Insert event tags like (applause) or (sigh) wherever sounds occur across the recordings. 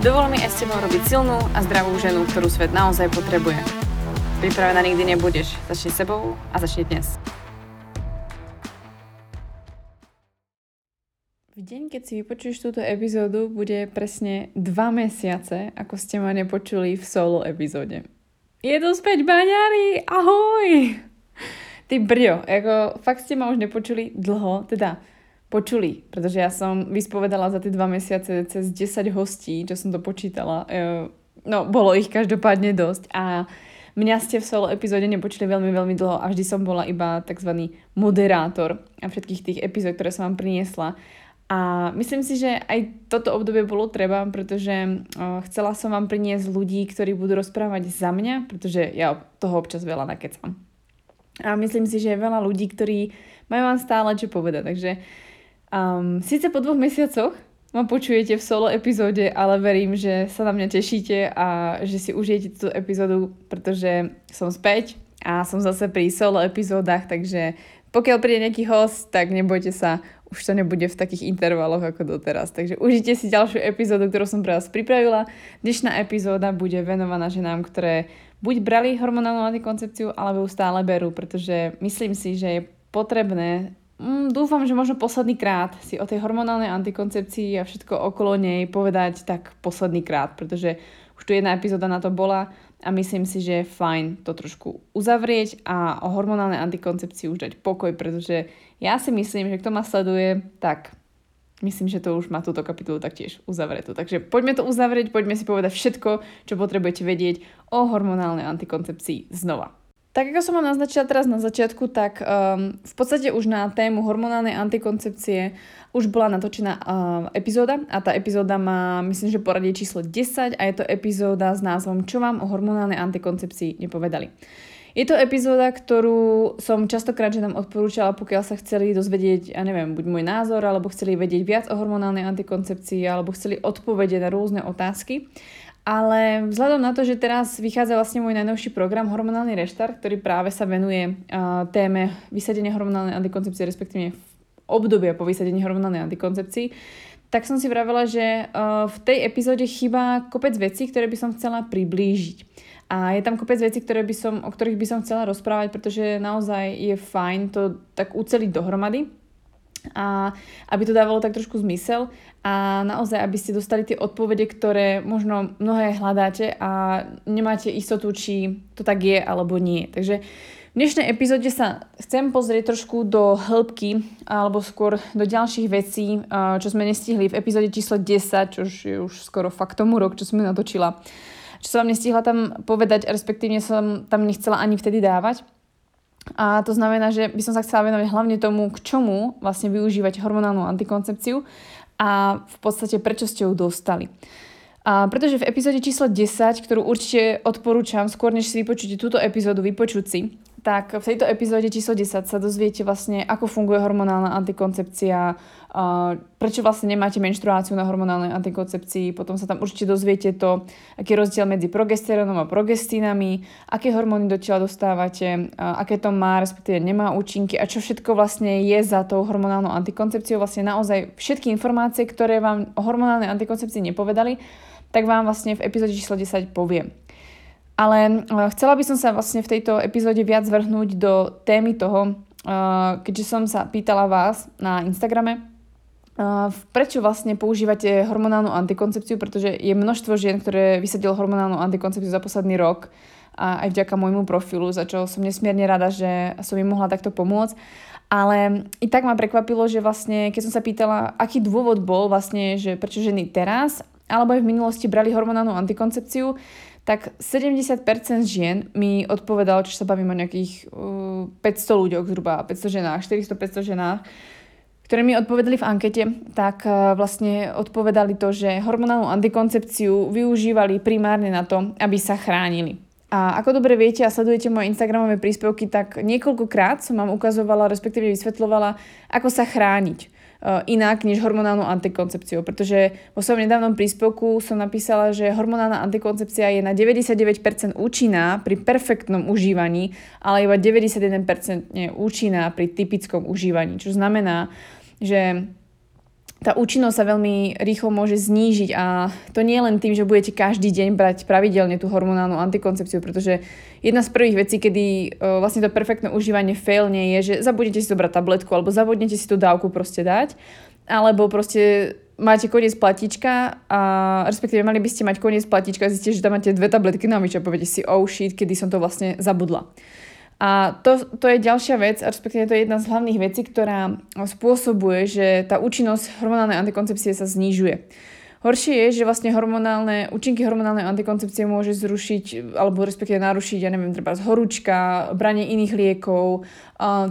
Dovol mi aj s tebou robiť silnú a zdravú ženu, ktorú svet naozaj potrebuje. Pripravená nikdy nebudeš. Začni sebou a začni dnes. V deň, keď si vypočuješ túto epizódu, bude presne dva mesiace, ako ste ma nepočuli v solo epizóde. Je to späť baňári! Ahoj! Ty brďo, ako fakt ste ma už nepočuli dlho, teda počuli, pretože ja som vyspovedala za tie dva mesiace cez 10 hostí, čo som to počítala. E, no, bolo ich každopádne dosť a mňa ste v solo epizóde nepočuli veľmi, veľmi dlho a vždy som bola iba tzv. moderátor a všetkých tých epizód, ktoré som vám priniesla. A myslím si, že aj toto obdobie bolo treba, pretože uh, chcela som vám priniesť ľudí, ktorí budú rozprávať za mňa, pretože ja toho občas veľa nakecam. A myslím si, že je veľa ľudí, ktorí majú vám stále čo povedať. Takže Um, Sice po dvoch mesiacoch ma počujete v solo epizóde, ale verím, že sa na mňa tešíte a že si užijete túto epizódu, pretože som späť a som zase pri solo epizódach, takže pokiaľ príde nejaký host, tak nebojte sa, už to nebude v takých intervaloch ako doteraz. Takže užite si ďalšiu epizódu, ktorú som pre vás pripravila. Dnešná epizóda bude venovaná ženám, ktoré buď brali hormonálnu antikoncepciu, alebo ju stále berú, pretože myslím si, že je potrebné mm, dúfam, že možno posledný krát si o tej hormonálnej antikoncepcii a všetko okolo nej povedať tak posledný krát, pretože už tu jedna epizóda na to bola a myslím si, že je fajn to trošku uzavrieť a o hormonálnej antikoncepcii už dať pokoj, pretože ja si myslím, že kto ma sleduje, tak myslím, že to už má túto kapitolu taktiež uzavretú. Takže poďme to uzavrieť, poďme si povedať všetko, čo potrebujete vedieť o hormonálnej antikoncepcii znova. Tak ako som vám naznačila teraz na začiatku, tak um, v podstate už na tému hormonálnej antikoncepcie už bola natočená uh, epizóda a tá epizóda má, myslím, že poradie číslo 10 a je to epizóda s názvom Čo vám o hormonálnej antikoncepcii nepovedali. Je to epizóda, ktorú som častokrát ženám odporúčala, pokiaľ sa chceli dozvedieť, ja neviem, buď môj názor, alebo chceli vedieť viac o hormonálnej antikoncepcii, alebo chceli odpovede na rôzne otázky. Ale vzhľadom na to, že teraz vychádza vlastne môj najnovší program Hormonálny reštart, ktorý práve sa venuje uh, téme vysadenia hormonálnej antikoncepcie, respektíve obdobia po vysadení hormonálnej antikoncepcii, tak som si vravela, že uh, v tej epizóde chýba kopec vecí, ktoré by som chcela priblížiť. A je tam kopec vecí, ktoré by som, o ktorých by som chcela rozprávať, pretože naozaj je fajn to tak uceliť dohromady a aby to dávalo tak trošku zmysel a naozaj, aby ste dostali tie odpovede, ktoré možno mnohé hľadáte a nemáte istotu, či to tak je alebo nie. Takže v dnešnej epizóde sa chcem pozrieť trošku do hĺbky alebo skôr do ďalších vecí, čo sme nestihli v epizóde číslo 10, čo je už skoro fakt tomu rok, čo sme natočila. Čo som vám nestihla tam povedať, respektívne som tam nechcela ani vtedy dávať. A to znamená, že by som sa chcela venovať hlavne tomu, k čomu vlastne využívať hormonálnu antikoncepciu a v podstate prečo ste ju dostali. A pretože v epizóde číslo 10, ktorú určite odporúčam, skôr než si vypočujete túto epizódu, vypočuť si, tak v tejto epizóde číslo 10 sa dozviete vlastne, ako funguje hormonálna antikoncepcia, prečo vlastne nemáte menštruáciu na hormonálnej antikoncepcii, potom sa tam určite dozviete to, aký je rozdiel medzi progesterónom a progestínami, aké hormóny do tela dostávate, aké to má, respektíve nemá účinky a čo všetko vlastne je za tou hormonálnou antikoncepciou. Vlastne naozaj všetky informácie, ktoré vám o hormonálnej antikoncepcii nepovedali, tak vám vlastne v epizóde číslo 10 poviem. Ale uh, chcela by som sa vlastne v tejto epizóde viac vrhnúť do témy toho, uh, keďže som sa pýtala vás na Instagrame, uh, prečo vlastne používate hormonálnu antikoncepciu, pretože je množstvo žien, ktoré vysadilo hormonálnu antikoncepciu za posledný rok a aj vďaka môjmu profilu, za čo som nesmierne rada, že som im mohla takto pomôcť. Ale i tak ma prekvapilo, že vlastne, keď som sa pýtala, aký dôvod bol vlastne, že prečo ženy teraz alebo aj v minulosti brali hormonálnu antikoncepciu, tak 70% žien mi odpovedalo, či sa bavím o nejakých uh, 500 ľuďoch zhruba, 500 ženách, 400-500 ženách, ktoré mi odpovedali v ankete, tak e, vlastne odpovedali to, že hormonálnu antikoncepciu využívali primárne na to, aby sa chránili. A ako dobre viete a sledujete moje Instagramové príspevky, tak niekoľkokrát som vám ukazovala, respektíve vysvetľovala, ako sa chrániť. Eh, inak než hormonálnu antikoncepciu. Pretože vo svojom nedávnom príspevku som napísala, že hormonálna antikoncepcia je na 99% účinná pri perfektnom užívaní, ale iba 91% účinná pri typickom užívaní. Čo znamená, že tá účinnosť sa veľmi rýchlo môže znížiť a to nie len tým, že budete každý deň brať pravidelne tú hormonálnu antikoncepciu, pretože jedna z prvých vecí, kedy uh, vlastne to perfektné užívanie failne je, že zabudnete si zobrať tabletku alebo zabudnete si tú dávku proste dať, alebo proste máte koniec platička a respektíve mali by ste mať koniec platička a zistíte, že tam máte dve tabletky na a poviete si, oh shit, kedy som to vlastne zabudla. A to, to je ďalšia vec, respektíve to je jedna z hlavných vecí, ktorá spôsobuje, že tá účinnosť hormonálnej antikoncepcie sa znižuje. Horšie je, že vlastne hormonálne, účinky hormonálnej antikoncepcie môže zrušiť alebo respektíve narušiť, ja neviem, treba horúčka, branie iných liekov,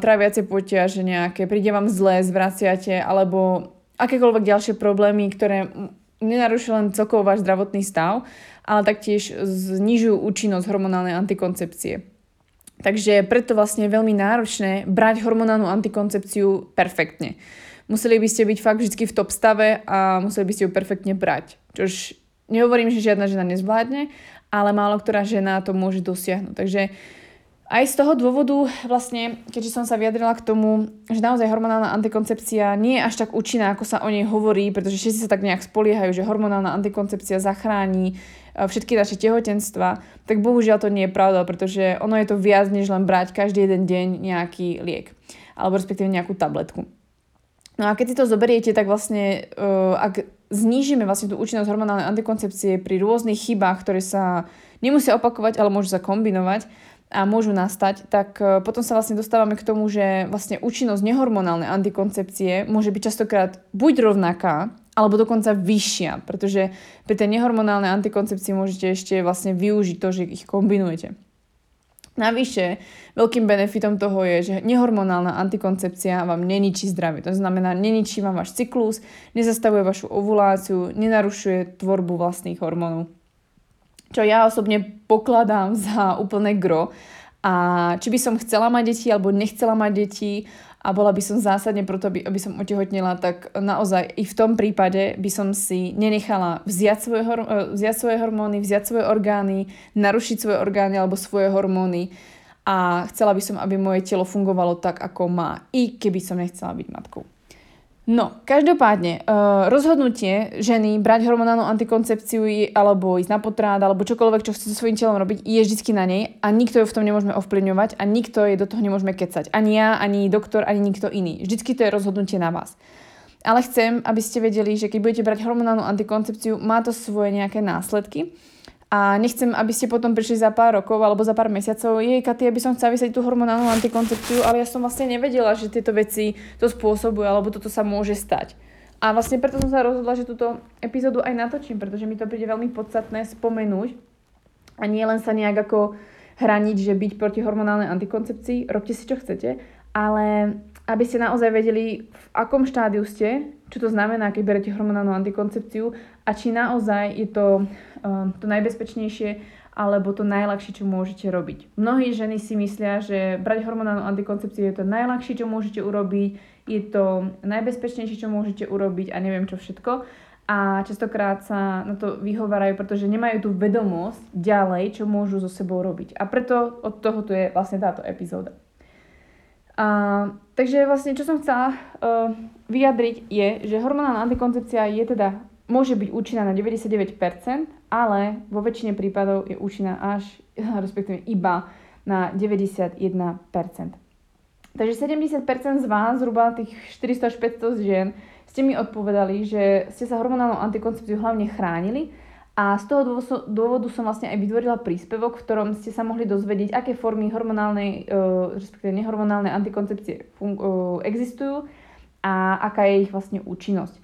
tráviace poťaže nejaké, príde vám zlé, zvraciate alebo akékoľvek ďalšie problémy, ktoré nenarušujú len celkovo váš zdravotný stav, ale taktiež znižujú účinnosť hormonálnej antikoncepcie. Takže preto vlastne je veľmi náročné brať hormonálnu antikoncepciu perfektne. Museli by ste byť fakt vždy v top stave a museli by ste ju perfektne brať. Čož nehovorím, že žiadna žena nezvládne, ale málo ktorá žena to môže dosiahnuť. Takže aj z toho dôvodu, vlastne, keďže som sa vyjadrila k tomu, že naozaj hormonálna antikoncepcia nie je až tak účinná, ako sa o nej hovorí, pretože všetci sa tak nejak spoliehajú, že hormonálna antikoncepcia zachráni e, všetky naše tehotenstva, tak bohužiaľ to nie je pravda, pretože ono je to viac, než len brať každý jeden deň nejaký liek, alebo respektíve nejakú tabletku. No a keď si to zoberiete, tak vlastne, uh, ak znížime vlastne tú účinnosť hormonálnej antikoncepcie pri rôznych chybách, ktoré sa nemusia opakovať, ale môžu sa kombinovať, a môžu nastať, tak e, potom sa vlastne dostávame k tomu, že vlastne účinnosť nehormonálnej antikoncepcie môže byť častokrát buď rovnaká, alebo dokonca vyššia, pretože pri tej nehormonálnej antikoncepcii môžete ešte vlastne využiť to, že ich kombinujete. Navyše, veľkým benefitom toho je, že nehormonálna antikoncepcia vám neničí zdravie. To znamená, neničí vám váš cyklus, nezastavuje vašu ovuláciu, nenarušuje tvorbu vlastných hormónov čo ja osobne pokladám za úplné gro. A či by som chcela mať deti alebo nechcela mať deti a bola by som zásadne proto, aby, aby som otehotnila, tak naozaj i v tom prípade by som si nenechala vziať svoje, e, vziať svoje hormóny, vziať svoje orgány, narušiť svoje orgány alebo svoje hormóny a chcela by som, aby moje telo fungovalo tak, ako má, i keby som nechcela byť matkou. No, každopádne, uh, rozhodnutie ženy brať hormonálnu antikoncepciu alebo ísť na potrát alebo čokoľvek, čo chce so svojím telom robiť, je vždy na nej a nikto ju v tom nemôžeme ovplyvňovať a nikto jej do toho nemôžeme kecať. Ani ja, ani doktor, ani nikto iný. Vždycky to je rozhodnutie na vás. Ale chcem, aby ste vedeli, že keď budete brať hormonálnu antikoncepciu, má to svoje nejaké následky a nechcem, aby ste potom prišli za pár rokov alebo za pár mesiacov, jej Katy, aby som chcela vysať tú hormonálnu antikoncepciu, ale ja som vlastne nevedela, že tieto veci to spôsobujú alebo toto sa môže stať. A vlastne preto som sa rozhodla, že túto epizódu aj natočím, pretože mi to príde veľmi podstatné spomenúť. A nie len sa nejak ako hraniť, že byť proti hormonálnej antikoncepcii, robte si čo chcete, ale aby ste naozaj vedeli, v akom štádiu ste, čo to znamená, keď berete hormonálnu antikoncepciu a či naozaj je to uh, to najbezpečnejšie alebo to najľahšie, čo môžete robiť. Mnohí ženy si myslia, že brať hormonálnu antikoncepciu je to najľahšie, čo môžete urobiť, je to najbezpečnejšie, čo môžete urobiť a neviem čo všetko. A častokrát sa na to vyhovárajú, pretože nemajú tú vedomosť ďalej, čo môžu so sebou robiť. A preto od toho tu je vlastne táto epizóda. A, takže vlastne, čo som chcela uh, vyjadriť je, že hormonálna antikoncepcia je teda, môže byť účinná na 99%, ale vo väčšine prípadov je účinná až, (laughs) respektíve iba na 91%. Takže 70% z vás, zhruba tých 400 až 500 žien, ste mi odpovedali, že ste sa hormonálnou antikoncepciou hlavne chránili a z toho dôvodu som vlastne aj vytvorila príspevok, v ktorom ste sa mohli dozvedieť, aké formy hormonálnej, uh, respektíve nehormonálnej antikoncepcie uh, existujú a aká je ich vlastne účinnosť.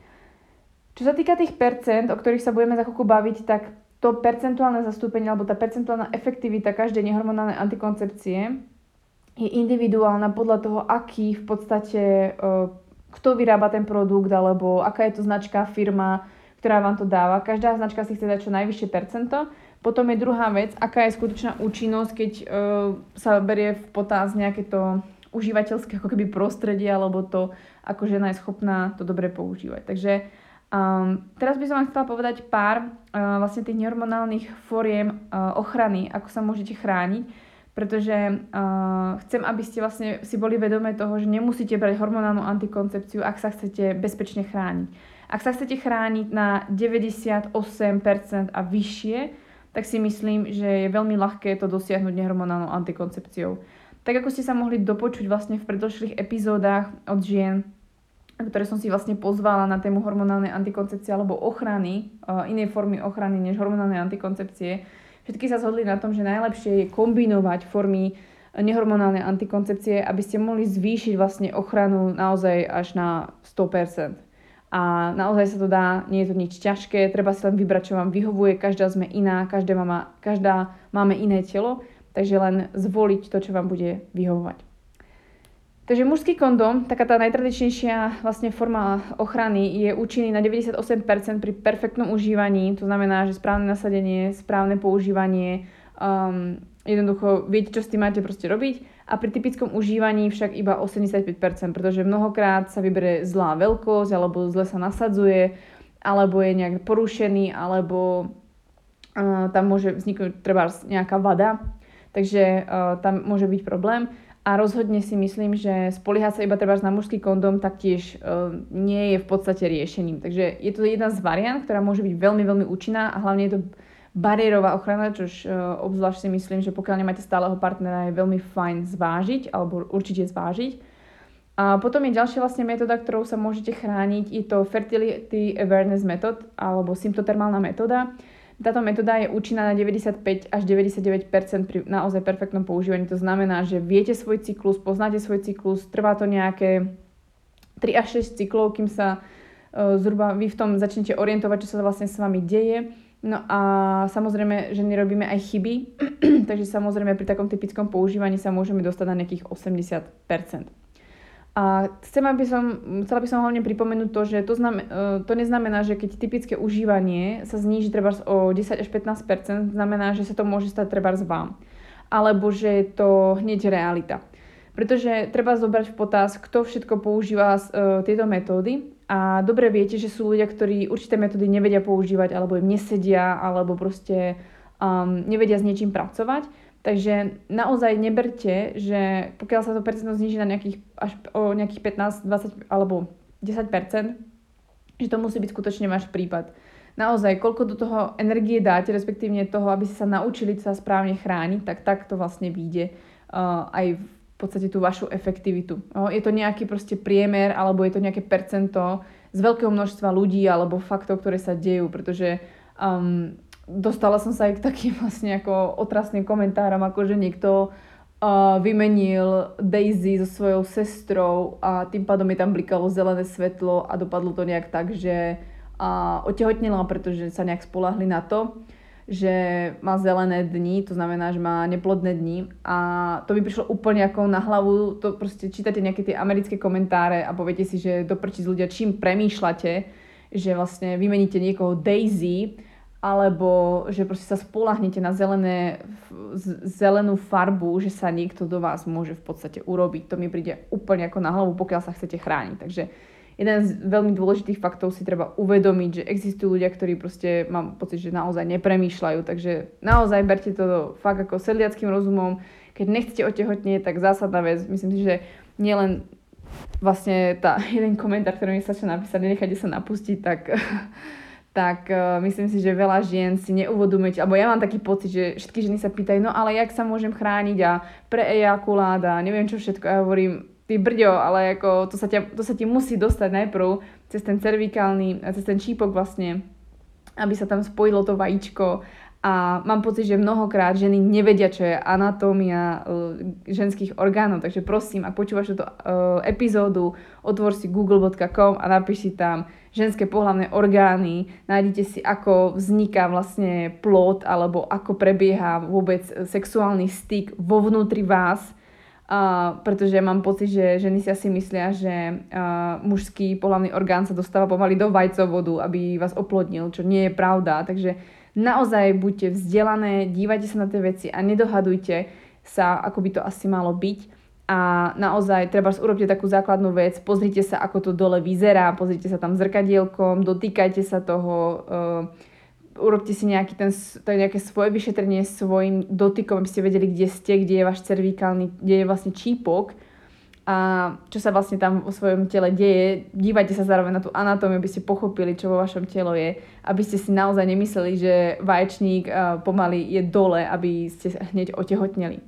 Čo sa týka tých percent, o ktorých sa budeme za chvíľku baviť, tak to percentuálne zastúpenie alebo tá percentuálna efektivita každej nehormonálnej antikoncepcie je individuálna podľa toho, aký v podstate uh, kto vyrába ten produkt, alebo aká je to značka, firma, ktorá vám to dáva. Každá značka si chce dať čo najvyššie percento. Potom je druhá vec, aká je skutočná účinnosť, keď uh, sa berie v potaz nejaké to užívateľské ako keby prostredie, alebo to, ako žena je schopná to dobre používať. Takže um, teraz by som vám chcela povedať pár uh, vlastne tých nehormonálnych fóriem uh, ochrany, ako sa môžete chrániť, pretože uh, chcem, aby ste vlastne si boli vedomé toho, že nemusíte brať hormonálnu antikoncepciu, ak sa chcete bezpečne chrániť. Ak sa chcete chrániť na 98% a vyššie, tak si myslím, že je veľmi ľahké to dosiahnuť nehormonálnou antikoncepciou. Tak ako ste sa mohli dopočuť vlastne v predošlých epizódach od žien, ktoré som si vlastne pozvala na tému hormonálnej antikoncepcie alebo ochrany, uh, inej formy ochrany než hormonálnej antikoncepcie, všetky sa zhodli na tom, že najlepšie je kombinovať formy nehormonálnej antikoncepcie, aby ste mohli zvýšiť vlastne ochranu naozaj až na 100% a naozaj sa to dá, nie je to nič ťažké, treba si len vybrať, čo vám vyhovuje, každá sme iná, každá, má, každá máme iné telo, takže len zvoliť to, čo vám bude vyhovovať. Takže mužský kondom, taká tá najtradičnejšia vlastne forma ochrany, je účinný na 98% pri perfektnom užívaní, to znamená, že správne nasadenie, správne používanie, um, jednoducho viete, čo s tým máte proste robiť a pri typickom užívaní však iba 85%, pretože mnohokrát sa vybere zlá veľkosť alebo zle sa nasadzuje alebo je nejak porušený alebo uh, tam môže vzniknúť treba nejaká vada, takže uh, tam môže byť problém. A rozhodne si myslím, že spoliehať sa iba treba na mužský kondom taktiež uh, nie je v podstate riešením. Takže je to jedna z variant, ktorá môže byť veľmi, veľmi účinná a hlavne je to bariérová ochrana, čož uh, obzvlášť si myslím, že pokiaľ nemáte stáleho partnera, je veľmi fajn zvážiť, alebo určite zvážiť. A potom je ďalšia vlastne metóda, ktorou sa môžete chrániť, je to Fertility Awareness Method, alebo symptotermálna metóda. Táto metóda je účinná na 95 až 99 pri naozaj perfektnom používaní. To znamená, že viete svoj cyklus, poznáte svoj cyklus, trvá to nejaké 3 až 6 cyklov, kým sa uh, zhruba vy v tom začnete orientovať, čo sa vlastne s vami deje No a samozrejme, že nerobíme aj chyby, (clears throat) takže samozrejme pri takom typickom používaní sa môžeme dostať na nejakých 80%. A chcem, aby som, chcela by som hlavne pripomenúť to, že to, znamen, to neznamená, že keď typické užívanie sa zníži treba o 10 až 15%, znamená, že sa to môže stať treba z vám. Alebo že je to hneď realita. Pretože treba zobrať v potaz, kto všetko používa uh, tieto metódy a dobre viete, že sú ľudia, ktorí určité metódy nevedia používať alebo im nesedia alebo proste um, nevedia s niečím pracovať. Takže naozaj neberte, že pokiaľ sa to percento zniží na nejakých, až o nejakých 15, 20 alebo 10%, že to musí byť skutočne váš prípad. Naozaj, koľko do toho energie dáte, respektívne toho, aby ste sa naučili sa správne chrániť, tak tak to vlastne vyjde uh, aj v podstate tú vašu efektivitu. No, je to nejaký proste priemer alebo je to nejaké percento z veľkého množstva ľudí alebo faktov, ktoré sa dejú, pretože um, dostala som sa aj k takým (laughs) vlastne ako otrasným komentárom, ako že niekto uh, vymenil Daisy so svojou sestrou a tým pádom je tam blikalo zelené svetlo a dopadlo to nejak tak, že uh, otehotnila, pretože sa nejak spolahli na to že má zelené dni, to znamená, že má neplodné dni a to by prišlo úplne ako na hlavu, to proste čítate nejaké tie americké komentáre a poviete si, že doprčí z ľudia, čím premýšľate, že vlastne vymeníte niekoho Daisy, alebo že proste sa spolahnete na zelené, zelenú farbu, že sa niekto do vás môže v podstate urobiť. To mi príde úplne ako na hlavu, pokiaľ sa chcete chrániť. Takže jeden z veľmi dôležitých faktov si treba uvedomiť, že existujú ľudia, ktorí proste, mám pocit, že naozaj nepremýšľajú, takže naozaj berte to fakt ako sedliackým rozumom. Keď nechcete otehotnieť, tak zásadná vec, myslím si, že nielen vlastne tá (laughs) jeden komentár, ktorý mi sa napísať, nenechajte sa napustiť, tak (laughs) tak uh, myslím si, že veľa žien si neuvodomujete, alebo ja mám taký pocit, že všetky ženy sa pýtajú, no ale jak sa môžem chrániť a pre ejakulát a neviem čo všetko. Ja hovorím, ty brďo, ale ako to sa, ťa, to sa ti musí dostať najprv cez ten cervikálny, cez ten čípok vlastne, aby sa tam spojilo to vajíčko. A mám pocit, že mnohokrát ženy nevedia, čo je anatómia uh, ženských orgánov. Takže prosím, ak počúvaš túto uh, epizódu, otvor si google.com a napíš si tam ženské pohlavné orgány, nájdete si, ako vzniká vlastne plod alebo ako prebieha vôbec sexuálny styk vo vnútri vás Pretože mám pocit, že ženy si asi myslia, že uh, mužský pohľavný orgán sa dostáva pomaly do vajcovodu, aby vás oplodnil, čo nie je pravda. Takže naozaj buďte vzdelané, dívajte sa na tie veci a nedohadujte sa, ako by to asi malo byť. A naozaj treba urobte takú základnú vec, pozrite sa, ako to dole vyzerá, pozrite sa tam zrkadielkom, dotýkajte sa toho, uh, urobte si nejaký ten, nejaké svoje vyšetrenie svojim dotykom, aby ste vedeli, kde ste, kde je váš cervikálny, kde je vlastne čípok a čo sa vlastne tam vo svojom tele deje. Dívajte sa zároveň na tú anatómiu, aby ste pochopili, čo vo vašom telo je, aby ste si naozaj nemysleli, že vaječník pomaly je dole, aby ste hneď otehotneli.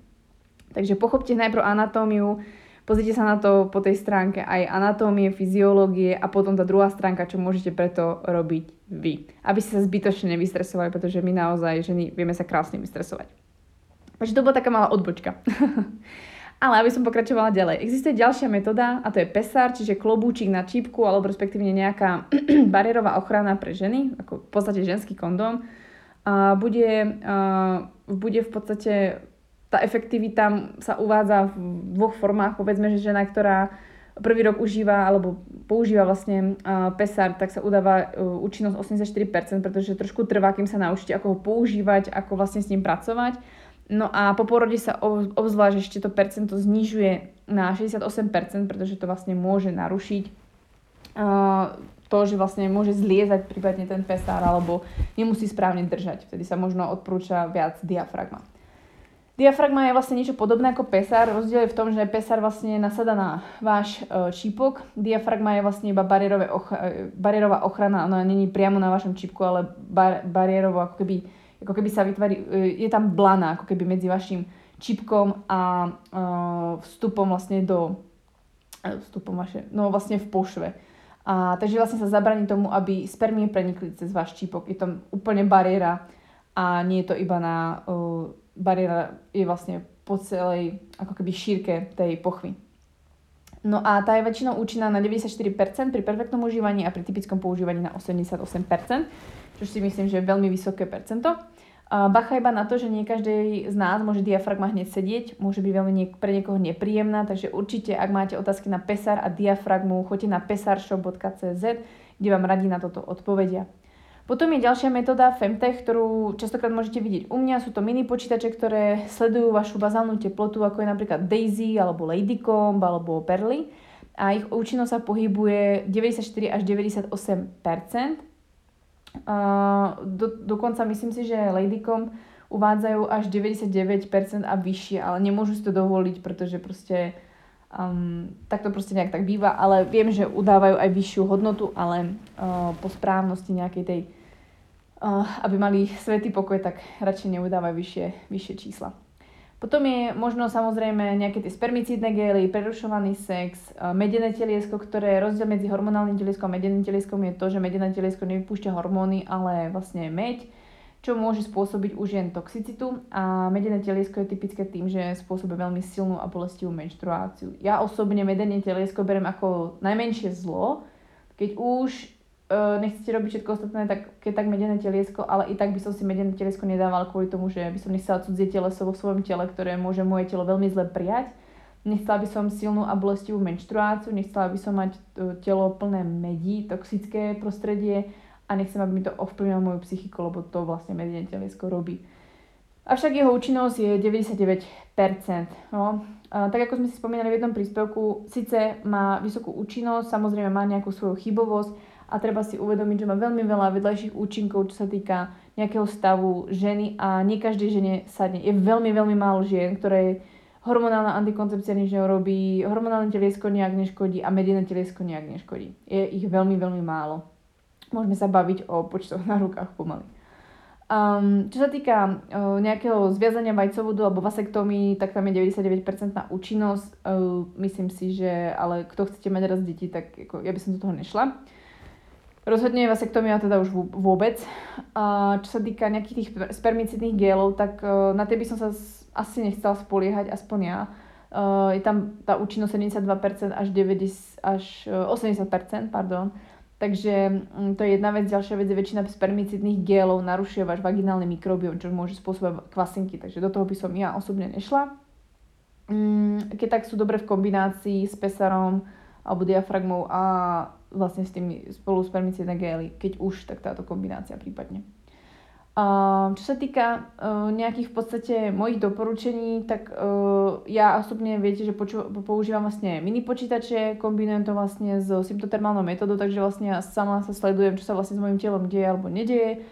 Takže pochopte najprv anatómiu, Pozrite sa na to po tej stránke aj anatómie, fyziológie a potom tá druhá stránka, čo môžete preto robiť vy. Aby ste sa zbytočne nevystresovali, pretože my naozaj ženy vieme sa krásne vystresovať. Takže to bola taká malá odbočka. (laughs) Ale aby som pokračovala ďalej. Existuje ďalšia metóda a to je pesár, čiže klobúčik na čípku alebo respektívne nejaká (clears throat) bariérová ochrana pre ženy, ako v podstate ženský kondóm. A bude, a bude v podstate tá efektivita sa uvádza v dvoch formách. Povedzme, že žena, ktorá prvý rok užíva alebo používa vlastne PESAR, tak sa udáva uh, účinnosť 84%, pretože trošku trvá, kým sa naučíte, ako ho používať, ako vlastne s ním pracovať. No a po porode sa obzvlášť ešte to percento znižuje na 68%, pretože to vlastne môže narušiť to, že vlastne môže zliezať prípadne ten pesár alebo nemusí správne držať. Vtedy sa možno odporúča viac diafragma. Diafragma je vlastne niečo podobné ako pesár. Rozdiel je v tom, že pesár vlastne nasada na váš e, čípok. Diafragma je vlastne iba bariérové och- e, bariérová ochrana. Ona není priamo na vašom čípku, ale bar- bariérovo ako keby, ako keby sa vytvorí, e, je tam blana ako keby medzi vašim čipkom a vstupom vlastne do vstupom vaše, no vlastne v pošve. A, takže vlastne sa zabraní tomu, aby spermie prenikli cez váš čípok. Je tam úplne bariéra a nie je to iba na uh, bariéra je vlastne po celej ako keby šírke tej pochvy. No a tá je väčšinou účinná na 94% pri perfektnom užívaní a pri typickom používaní na 88%, čo si myslím, že je veľmi vysoké percento. Bacha iba na to, že nie každý z nás môže diafragma hneď sedieť, môže byť veľmi niek- pre niekoho nepríjemná, takže určite, ak máte otázky na pesar a diafragmu, choďte na pesarshop.cz, kde vám radi na toto odpovedia. Potom je ďalšia metóda Femtech, ktorú častokrát môžete vidieť u mňa. Sú to mini počítače, ktoré sledujú vašu bazálnu teplotu, ako je napríklad Daisy, alebo Ladycomb, alebo Perly. A ich účinnosť sa pohybuje 94 až 98 Uh, do, dokonca myslím si, že Ladycomb uvádzajú až 99% a vyššie, ale nemôžu si to dovoliť, pretože proste um, tak to proste nejak tak býva, ale viem, že udávajú aj vyššiu hodnotu, ale uh, po správnosti nejakej tej aby mali svetý pokoj, tak radšej neudávajú vyššie, vyššie čísla. Potom je možno samozrejme nejaké tie spermicídne gély, prerušovaný sex, medené teliesko, ktoré rozdiel medzi hormonálnym telieskom a medeným telieskom je to, že medené teliesko nevypúšťa hormóny, ale vlastne meď, čo môže spôsobiť už jen toxicitu a medené teliesko je typické tým, že spôsobuje veľmi silnú a bolestivú menštruáciu. Ja osobne medené teliesko berem ako najmenšie zlo, keď už uh, nechcete robiť všetko ostatné, tak keď tak medené teliesko, ale i tak by som si medené teliesko nedával kvôli tomu, že by som nechcela cudzie teleso vo svojom tele, ktoré môže moje telo veľmi zle prijať. Nechcela by som silnú a bolestivú menštruáciu, nechcela by som mať e, telo plné medí, toxické prostredie a nechcem, aby mi to ovplyvnilo moju psychiku, lebo to vlastne medené teliesko robí. Avšak jeho účinnosť je 99%. No. A tak ako sme si spomínali v jednom príspevku, síce má vysokú účinnosť, samozrejme má nejakú svoju chybovosť, a treba si uvedomiť, že má veľmi veľa vedľajších účinkov, čo sa týka nejakého stavu ženy a nie každej žene sadne. Je veľmi, veľmi málo žien, ktoré hormonálna antikoncepcia nič neurobí, hormonálne teliesko nejak neškodí a mediené teliesko nejak neškodí. Je ich veľmi, veľmi málo. Môžeme sa baviť o počtoch na rukách pomaly. Um, čo sa týka uh, nejakého zviazania vajcovodu alebo vasektómii, tak tam je 99% na účinnosť. Uh, myslím si, že ale kto chcete mať raz deti, tak ako, ja by som do toho nešla. Rozhodne vasektomia teda už vôbec. A čo sa týka nejakých tých spermicidných gélov, tak e, na tie by som sa asi nechcela spoliehať, aspoň ja. E, je tam tá účinnosť 72% až, 90, až 80%, e, pardon. Takže mm, to je jedna vec. Ďalšia vec je väčšina spermicidných gélov narušuje váš vaginálny mikrobiom, čo môže spôsobovať kvasinky. Takže do toho by som ja osobne nešla. mm, keď tak sú dobre v kombinácii s pesarom alebo diafragmou a vlastne s tými spolu spermicídne gély, keď už, tak táto kombinácia prípadne. Uh, čo sa týka uh, nejakých v podstate mojich doporučení, tak uh, ja osobne viete, že poču- používam vlastne mini počítače, kombinujem to vlastne s symptotermálnou metodou, takže vlastne ja sama sa sledujem, čo sa vlastne s mojim telom deje alebo nedieje.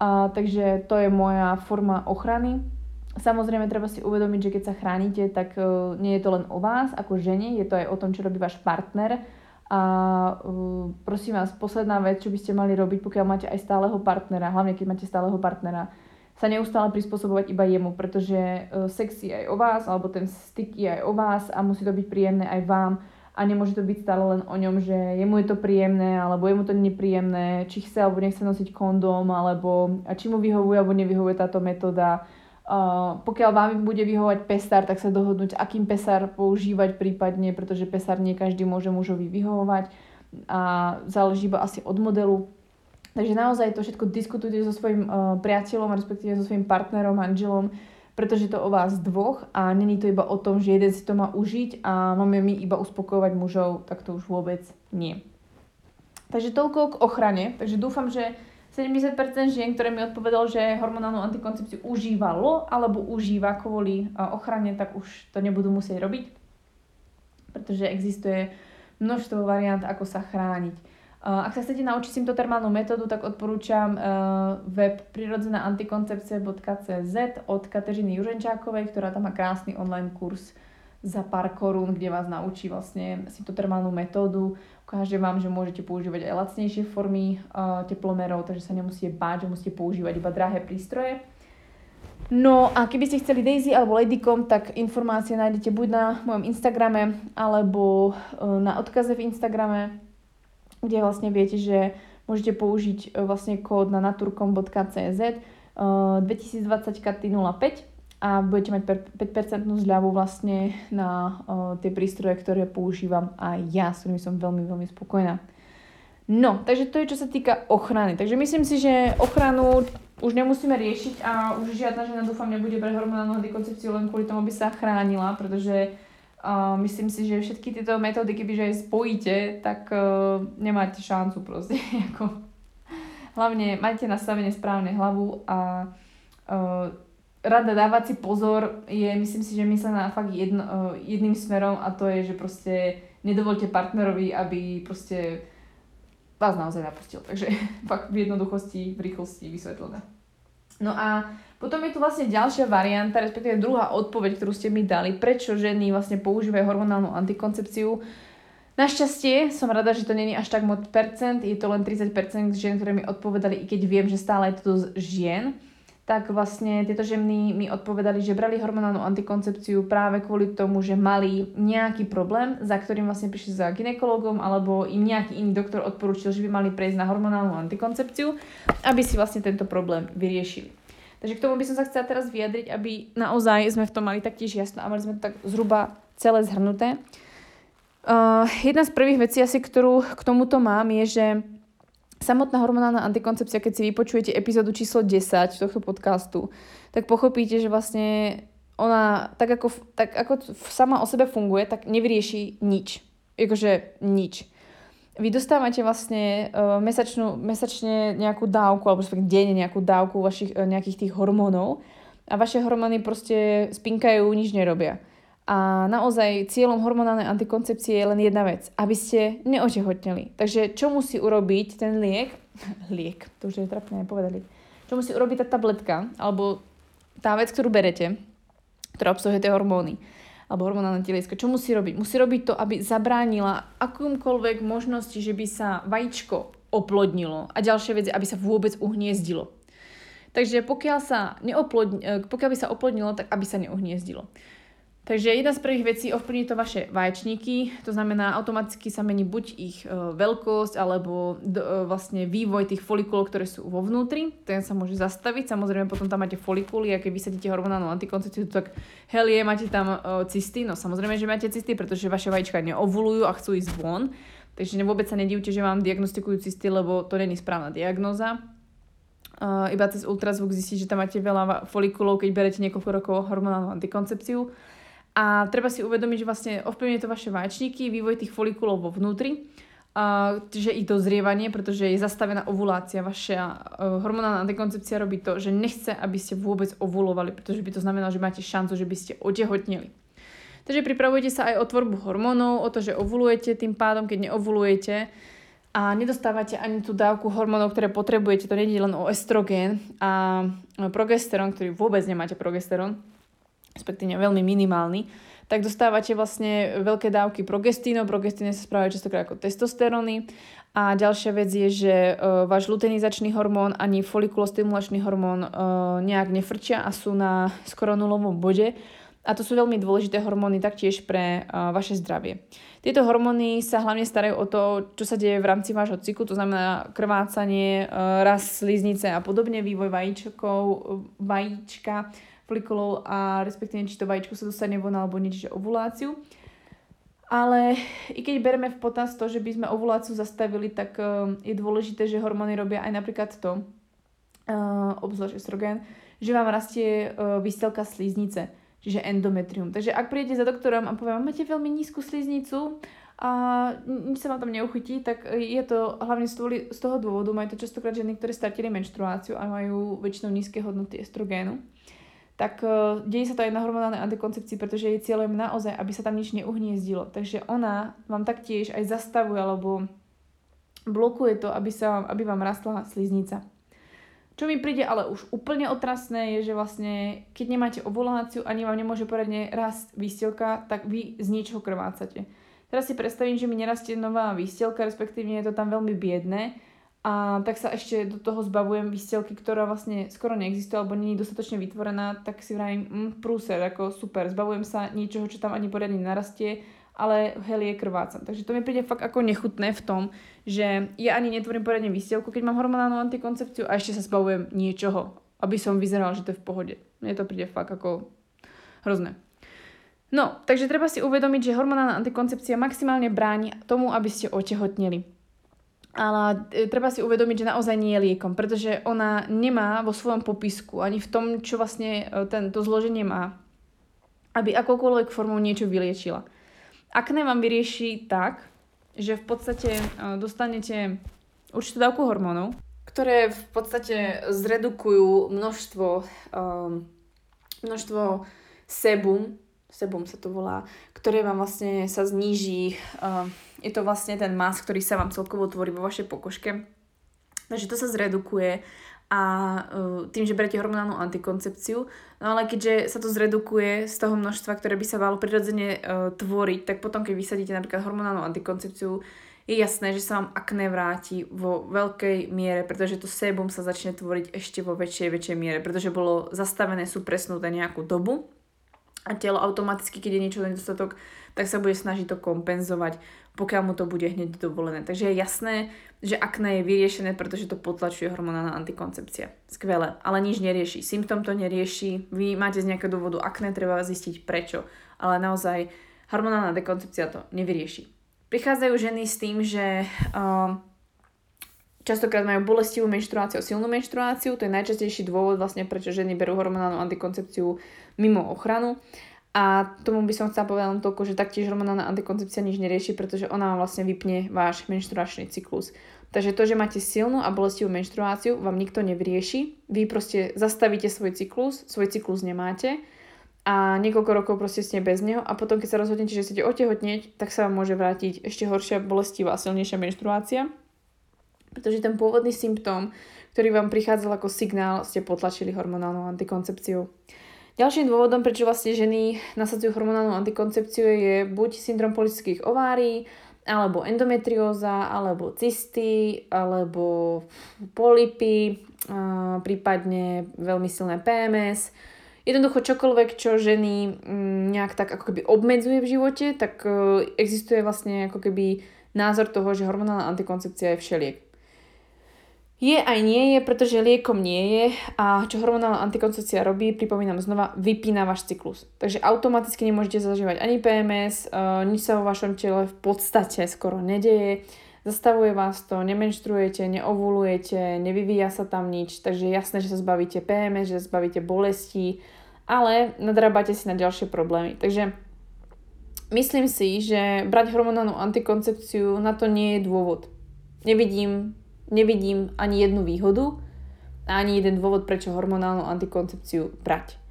Uh, takže to je moja forma ochrany. Samozrejme, treba si uvedomiť, že keď sa chránite, tak uh, nie je to len o vás ako žene, je to aj o tom, čo robí váš partner a uh, prosím vás, posledná vec, čo by ste mali robiť, pokiaľ máte aj stáleho partnera, hlavne keď máte stáleho partnera, sa neustále prispôsobovať iba jemu, pretože uh, sex je aj o vás, alebo ten styk je aj o vás a musí to byť príjemné aj vám. A nemôže to byť stále len o ňom, že jemu je to príjemné, alebo jemu to nepríjemné, či chce alebo nechce nosiť kondóm, alebo či mu vyhovuje alebo nevyhovuje táto metóda Uh, pokiaľ vám bude vyhovať pesár, tak sa dohodnúť, akým pesár používať prípadne, pretože pesár nie každý môže mužovi vyhovovať a záleží iba asi od modelu. Takže naozaj to všetko diskutujte so svojím uh, priateľom, respektíve so svojím partnerom, manželom, pretože to o vás dvoch a není to iba o tom, že jeden si to má užiť a máme my iba uspokojovať mužov, tak to už vôbec nie. Takže toľko k ochrane. Takže dúfam, že 70% žien, ktoré mi odpovedalo, že hormonálnu antikoncepciu užívalo alebo užíva kvôli e, ochrane, tak už to nebudú musieť robiť, pretože existuje množstvo variant, ako sa chrániť. E, ak sa chcete naučiť symptotermálnu metódu, tak odporúčam e, web prirodzenaantikoncepcie.cz od Kateřiny Juženčákovej, ktorá tam má krásny online kurz za pár korún, kde vás naučí vlastne symptotermálnu metódu. Ukáže vám, že môžete používať aj lacnejšie formy uh, teplomerov, takže sa nemusíte báť, že musíte používať iba drahé prístroje. No a keby ste chceli Daisy alebo Ladycom, tak informácie nájdete buď na mojom Instagrame, alebo uh, na odkaze v Instagrame, kde vlastne viete, že môžete použiť uh, vlastne kód na naturkom.cz uh, 2020 05 a budete mať 5% zľavu vlastne na uh, tie prístroje, ktoré používam aj ja, s ktorými som veľmi, veľmi spokojná. No, takže to je čo sa týka ochrany. Takže myslím si, že ochranu už nemusíme riešiť a už žiadna žena dúfam nebude brať hormonálnu antikoncepciu len kvôli tomu, aby sa chránila, pretože uh, myslím si, že všetky tieto metódy, kebyže aj spojíte, tak uh, nemáte šancu proste. (laughs) Hlavne majte nastavenie správne hlavu a uh, rada dávať si pozor je, myslím si, že myslená fakt jedno, eh, jedným smerom a to je, že proste nedovolte partnerovi, aby proste vás naozaj napustil. Takže (laughs) fakt v jednoduchosti, v rýchlosti vysvetlené. No a potom je tu vlastne ďalšia varianta, respektíve druhá odpoveď, ktorú ste mi dali, prečo ženy vlastne používajú hormonálnu antikoncepciu. Našťastie som rada, že to není až tak moc percent, je to len 30% žien, ktoré mi odpovedali, i keď viem, že stále je to dosť žien tak vlastne tieto ženy mi odpovedali, že brali hormonálnu antikoncepciu práve kvôli tomu, že mali nejaký problém, za ktorým vlastne prišli za ginekologom alebo im nejaký iný doktor odporúčil, že by mali prejsť na hormonálnu antikoncepciu, aby si vlastne tento problém vyriešili. Takže k tomu by som sa chcela teraz vyjadriť, aby naozaj sme v tom mali taktiež jasno a mali sme to tak zhruba celé zhrnuté. Uh, jedna z prvých vecí asi, ktorú k tomuto mám, je, že Samotná hormonálna antikoncepcia, keď si vypočujete epizódu číslo 10 tohto podcastu, tak pochopíte, že vlastne ona tak ako, tak ako sama o sebe funguje, tak nevyrieši nič. Jakože nič. Vy dostávate vlastne uh, mesačnú, mesačne nejakú dávku, alebo denne nejakú dávku vašich, uh, nejakých tých hormónov a vaše hormóny proste spinkajú, nič nerobia. A naozaj cieľom hormonálnej antikoncepcie je len jedna vec, aby ste neotehotneli. Takže čo musí urobiť ten liek, (laughs) liek, to už je trapné povedali, čo musí urobiť tá tabletka, alebo tá vec, ktorú berete, ktorá obsahuje tie hormóny, alebo hormonálne teliesko, čo musí robiť? Musí robiť to, aby zabránila akúmkoľvek možnosti, že by sa vajíčko oplodnilo a ďalšie veci, aby sa vôbec uhniezdilo. Takže pokiaľ, sa neoplodni, pokiaľ by sa oplodnilo, tak aby sa neuhniezdilo. Takže jedna z prvých vecí ovplyvní to vaše vaječníky, to znamená automaticky sa mení buď ich e, veľkosť alebo e, vlastne vývoj tých folikulov, ktoré sú vo vnútri, ten sa môže zastaviť, samozrejme potom tam máte folikuly a keď vysadíte hormonálnu antikoncepciu, tak hell je, máte tam e, cysty, no samozrejme, že máte cysty, pretože vaše vajíčka neovulujú a chcú ísť von, takže vôbec sa nedivte, že vám diagnostikujú cysty, lebo to není správna diagnoza. Uh, iba cez ultrazvuk zistí, že tam máte veľa folikulov, keď berete niekoľko rokov hormonálnu antikoncepciu A treba si uvedomiť, že vlastne ovplyvňuje to vaše vaječníky, vývoj tých folikulov vo vnútri, uh, že ich dozrievanie, pretože je zastavená ovulácia. Vaša uh, hormonálna antikoncepcia robí to, že nechce, aby ste vôbec ovulovali, pretože by to znamenalo, že máte šancu, že by ste otehotneli. Takže pripravujete sa aj o tvorbu hormónov, o to, že ovulujete tým pádom, keď neovulujete a nedostávate ani tú dávku hormónov, ktoré potrebujete. To nie je len o estrogén a progesterón, ktorý vôbec nemáte progesterón, respektíve veľmi minimálny, tak dostávate vlastne veľké dávky progestínov. Progestíny sa správajú častokrát ako testosteróny. A ďalšia vec je, že uh, váš luteinizačný hormón ani folikulostimulačný hormón uh, nejak nefrčia a sú na skoro nulovom bode. A to sú veľmi dôležité hormóny taktiež pre uh, vaše zdravie. Tieto hormóny sa hlavne starajú o to, čo sa deje v rámci vášho cyklu, to znamená krvácanie, uh, rast sliznice a podobne, vývoj vajíčkov, vajíčka, folikulov a respektíve či to vajíčko sa dostane von alebo nie, čiže ovuláciu. Ale i keď bereme v potaz to, že by sme ovuláciu zastavili, tak uh, je dôležité, že hormóny robia aj napríklad to, uh, obzvlášť estrogen, že vám rastie uh, výstelka sliznice, čiže endometrium. Takže ak prídete za doktorom a poviem, máte veľmi nízku sliznicu a nič sa vám tam neuchytí, tak je to hlavne z toho dôvodu, majú to častokrát ženy, ktoré stratili menštruáciu a majú väčšinou nízke hodnoty estrogénu tak uh, deje sa to aj na hormonálnej antikoncepcii, pretože jej cieľom naozaj, aby sa tam nič neuhniezdilo. Takže ona vám taktiež aj zastavuje alebo blokuje to, aby, sa, aby vám rastla sliznica. Čo mi príde ale už úplne otrasné je, že vlastne keď nemáte ovuláciu ani vám nemôže poradne rast výstelka, tak vy z niečoho krvácate. Teraz si predstavím, že mi nerastie nová výstelka, respektíve je to tam veľmi biedné a tak sa ešte do toho zbavujem výstelky, ktorá vlastne skoro neexistuje alebo nie je dostatočne vytvorená, tak si vravím, mm, prúser, ako super, zbavujem sa niečoho, čo tam ani poriadne narastie, ale je krvácam. Takže to mi príde fakt ako nechutné v tom, že ja ani netvorím poriadne výstelku, keď mám hormonálnu antikoncepciu a ešte sa zbavujem niečoho, aby som vyzeral, že to je v pohode. Mne to príde fakt ako hrozné. No, takže treba si uvedomiť, že hormonálna antikoncepcia maximálne bráni tomu, aby ste otehotneli. Ale e, treba si uvedomiť, že naozaj nie je liekom, pretože ona nemá vo svojom popisku ani v tom, čo vlastne e, tento zloženie má, aby akokoľvek formou niečo vyliečila. Akné vám vyrieši tak, že v podstate e, dostanete určitú dávku hormónov, ktoré v podstate zredukujú množstvo, množstvo sebum, sebum sa to volá, ktoré vám vlastne sa zníži. Je to vlastne ten mas, ktorý sa vám celkovo tvorí vo vašej pokožke. Takže to sa zredukuje a tým, že berete hormonálnu antikoncepciu, no ale keďže sa to zredukuje z toho množstva, ktoré by sa malo prirodzene tvoriť, tak potom, keď vysadíte napríklad hormonálnu antikoncepciu, je jasné, že sa vám akné vráti vo veľkej miere, pretože to sebum sa začne tvoriť ešte vo väčšej, väčšej miere, pretože bolo zastavené, sú presnuté nejakú dobu a telo automaticky, keď je niečo nedostatok, tak sa bude snažiť to kompenzovať, pokiaľ mu to bude hneď dovolené. Takže je jasné, že akné je vyriešené, pretože to potlačuje hormonálna antikoncepcia. Skvelé, ale nič nerieši. Symptom to nerieši, vy máte z nejakého dôvodu akné, treba zistiť prečo, ale naozaj hormonálna antikoncepcia to nevyrieši. Prichádzajú ženy s tým, že uh, Častokrát majú bolestivú menštruáciu, silnú menštruáciu, to je najčastejší dôvod vlastne, prečo ženy berú hormonálnu antikoncepciu mimo ochranu. A tomu by som chcela povedať len toľko, že taktiež hormonálna antikoncepcia nič nerieši, pretože ona vám vlastne vypne váš menštruačný cyklus. Takže to, že máte silnú a bolestivú menštruáciu, vám nikto nevyrieši. Vy proste zastavíte svoj cyklus, svoj cyklus nemáte a niekoľko rokov proste ste bez neho a potom, keď sa rozhodnete, že chcete otehotnieť, tak sa vám môže vrátiť ešte horšia bolestivá a silnejšia menštruácia pretože ten pôvodný symptóm, ktorý vám prichádzal ako signál, ste potlačili hormonálnou antikoncepciou. Ďalším dôvodom, prečo vlastne ženy nasadzujú hormonálnu antikoncepciu je buď syndrom polistických ovárií, alebo endometrióza, alebo cysty, alebo polipy, prípadne veľmi silné PMS. Jednoducho čokoľvek, čo ženy mm, nejak tak ako keby obmedzuje v živote, tak e, existuje vlastne ako keby názor toho, že hormonálna antikoncepcia je všeliek. Je aj nie je, pretože liekom nie je a čo hormonálna antikoncepcia robí, pripomínam znova, vypína váš cyklus. Takže automaticky nemôžete zažívať ani PMS, e, nič sa vo vašom tele v podstate skoro nedeje, zastavuje vás to, nemenštrujete, neovulujete, nevyvíja sa tam nič, takže jasné, že sa zbavíte PMS, že sa zbavíte bolesti ale nadrábate si na ďalšie problémy. Takže myslím si, že brať hormonálnu antikoncepciu na to nie je dôvod. Nevidím, nevidím ani jednu výhodu a ani jeden dôvod, prečo hormonálnu antikoncepciu brať.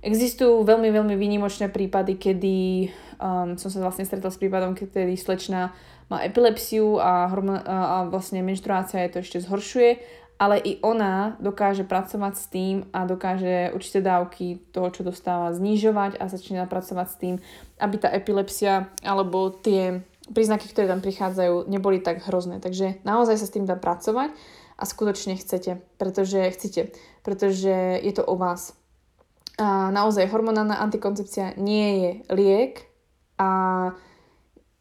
Existujú veľmi, veľmi výnimočné prípady, kedy um, som sa vlastne stretla s prípadom, kedy slečna má epilepsiu a, hormon- a vlastne menštruácia je to ešte zhoršuje, ale i ona dokáže pracovať s tým a dokáže určité dávky toho, čo dostáva, znižovať a začína pracovať s tým, aby tá epilepsia alebo tie príznaky, ktoré tam prichádzajú, neboli tak hrozné. Takže naozaj sa s tým dá pracovať a skutočne chcete, pretože chcete, pretože je to o vás a naozaj hormonálna antikoncepcia nie je liek a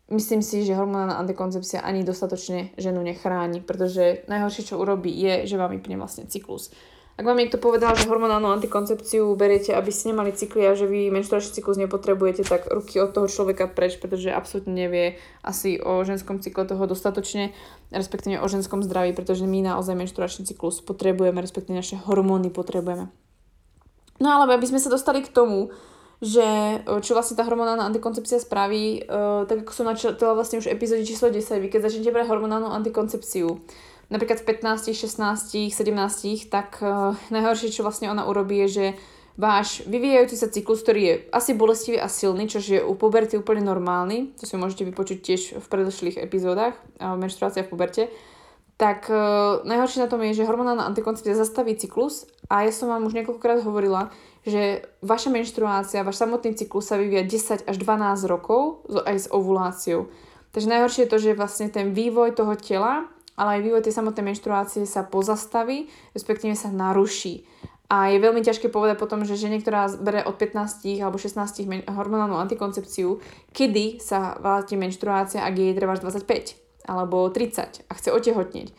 myslím si, že hormonálna antikoncepcia ani dostatočne ženu nechráni, pretože najhoršie, čo urobí, je, že vám vypne vlastne cyklus. Ak vám niekto povedal, že hormonálnu antikoncepciu beriete, aby ste nemali cykly a že vy menštruačný cyklus nepotrebujete, tak ruky od toho človeka preč, pretože absolútne nevie asi o ženskom cykle toho dostatočne, respektíve o ženskom zdraví, pretože my naozaj menštruačný cyklus potrebujeme, respektíve naše hormóny potrebujeme. No ale aby sme sa dostali k tomu, že čo vlastne tá hormonálna antikoncepcia spraví, uh, tak ako som načala vlastne už epizóde číslo 10, vy keď začnete brať hormonálnu antikoncepciu, napríklad v 15, 16, 17, tak uh, najhoršie, čo vlastne ona urobí, je, že váš vyvíjajúci sa cyklus, ktorý je asi bolestivý a silný, čo je u puberty úplne normálny, to si môžete vypočuť tiež v predošlých epizódach, uh, menštruácia v puberte, tak uh, najhoršie na tom je, že hormonálna antikoncepcia zastaví cyklus a ja som vám už niekoľkokrát hovorila, že vaša menštruácia, váš samotný cyklus sa vyvíja 10 až 12 rokov aj s ovuláciou. Takže najhoršie je to, že vlastne ten vývoj toho tela, ale aj vývoj tej samotnej menštruácie sa pozastaví, respektíve sa naruší. A je veľmi ťažké povedať potom, že žene, ktorá bere od 15 alebo 16 hormonálnu antikoncepciu, kedy sa vráti menštruácia, ak jej treba 25 alebo 30 a chce otehotneť.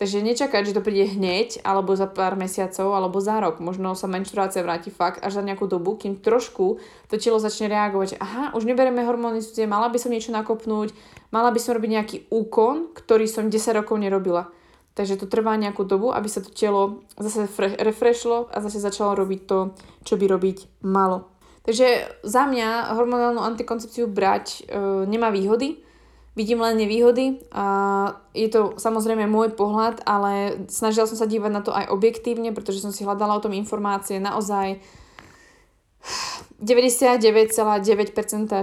Takže nečakať, že to príde hneď, alebo za pár mesiacov, alebo za rok. Možno sa menštruácia vráti fakt až za nejakú dobu, kým trošku to telo začne reagovať. Aha, už nebereme hormóny, mala by som niečo nakopnúť, mala by som robiť nejaký úkon, ktorý som 10 rokov nerobila. Takže to trvá nejakú dobu, aby sa to telo zase refreshlo a zase začalo robiť to, čo by robiť malo. Takže za mňa hormonálnu antikoncepciu brať e, nemá výhody, vidím len nevýhody a je to samozrejme môj pohľad, ale snažila som sa dívať na to aj objektívne, pretože som si hľadala o tom informácie. Naozaj 99,9%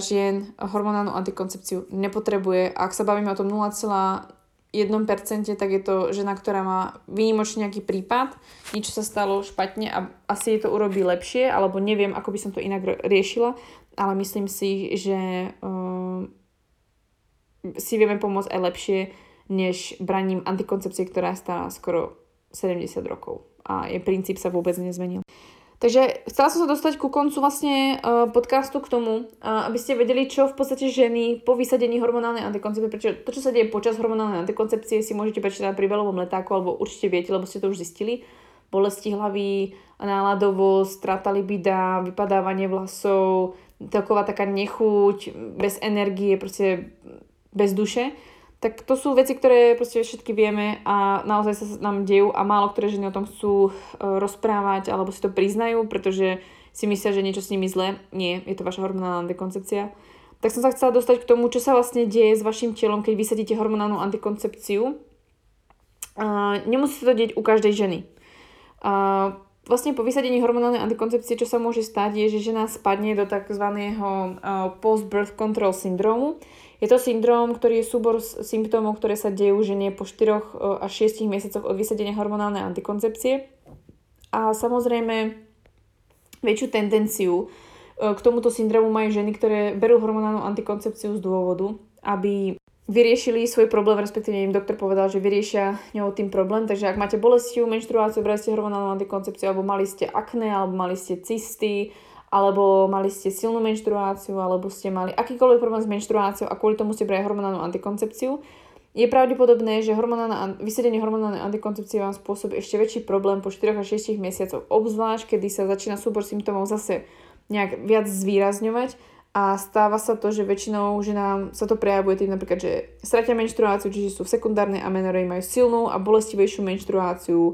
žien hormonálnu antikoncepciu nepotrebuje. Ak sa bavíme o tom 0,1%, tak je to žena, ktorá má výnimočne nejaký prípad, niečo sa stalo špatne a asi je to urobí lepšie, alebo neviem, ako by som to inak riešila, ale myslím si, že uh, si vieme pomôcť aj lepšie, než braním antikoncepcie, ktorá je skoro 70 rokov. A jej princíp sa vôbec nezmenil. Takže chcela som sa dostať ku koncu vlastne uh, podcastu k tomu, uh, aby ste vedeli, čo v podstate ženy po vysadení hormonálnej antikoncepcie, prečo to, čo sa deje počas hormonálnej antikoncepcie, si môžete prečítať pri belovom letáku, alebo určite viete, lebo ste to už zistili. Bolesti hlavy, náladovosť, strata libida, vypadávanie vlasov, taková taká nechuť, bez energie, proste bez duše, tak to sú veci, ktoré proste všetky vieme a naozaj sa nám dejú a málo ktoré ženy o tom chcú e, rozprávať alebo si to priznajú, pretože si myslia, že niečo s nimi zle. Nie, je to vaša hormonálna antikoncepcia. Tak som sa chcela dostať k tomu, čo sa vlastne deje s vašim telom, keď vysadíte hormonálnu antikoncepciu. Uh, nemusí sa to deť u každej ženy. Uh, vlastne po vysadení hormonálnej antikoncepcie, čo sa môže stať, je, že žena spadne do tzv. Post-birth control syndromu, je to syndrom, ktorý je súbor symptómov, ktoré sa dejú žene po 4 e, až 6 mesiacoch od vysadenia hormonálnej antikoncepcie. A samozrejme väčšiu tendenciu e, k tomuto syndromu majú ženy, ktoré berú hormonálnu antikoncepciu z dôvodu, aby vyriešili svoj problém, respektíve im doktor povedal, že vyriešia ňou tým problém. Takže ak máte bolestivú menštruáciu, brali ste hormonálnu antikoncepciu, alebo mali ste akné, alebo mali ste cysty, alebo mali ste silnú menštruáciu, alebo ste mali akýkoľvek problém s menštruáciou a kvôli tomu ste brali hormonálnu antikoncepciu, je pravdepodobné, že hormonálna, vysedenie hormonálnej antikoncepcie vám spôsobí ešte väčší problém po 4 až 6 mesiacoch, obzvlášť kedy sa začína súbor symptómov zase nejak viac zvýrazňovať a stáva sa to, že väčšinou ženám sa to prejavuje tým napríklad, že stratia menštruáciu, čiže sú v sekundárnej amenorei, majú silnú a bolestivejšiu menštruáciu,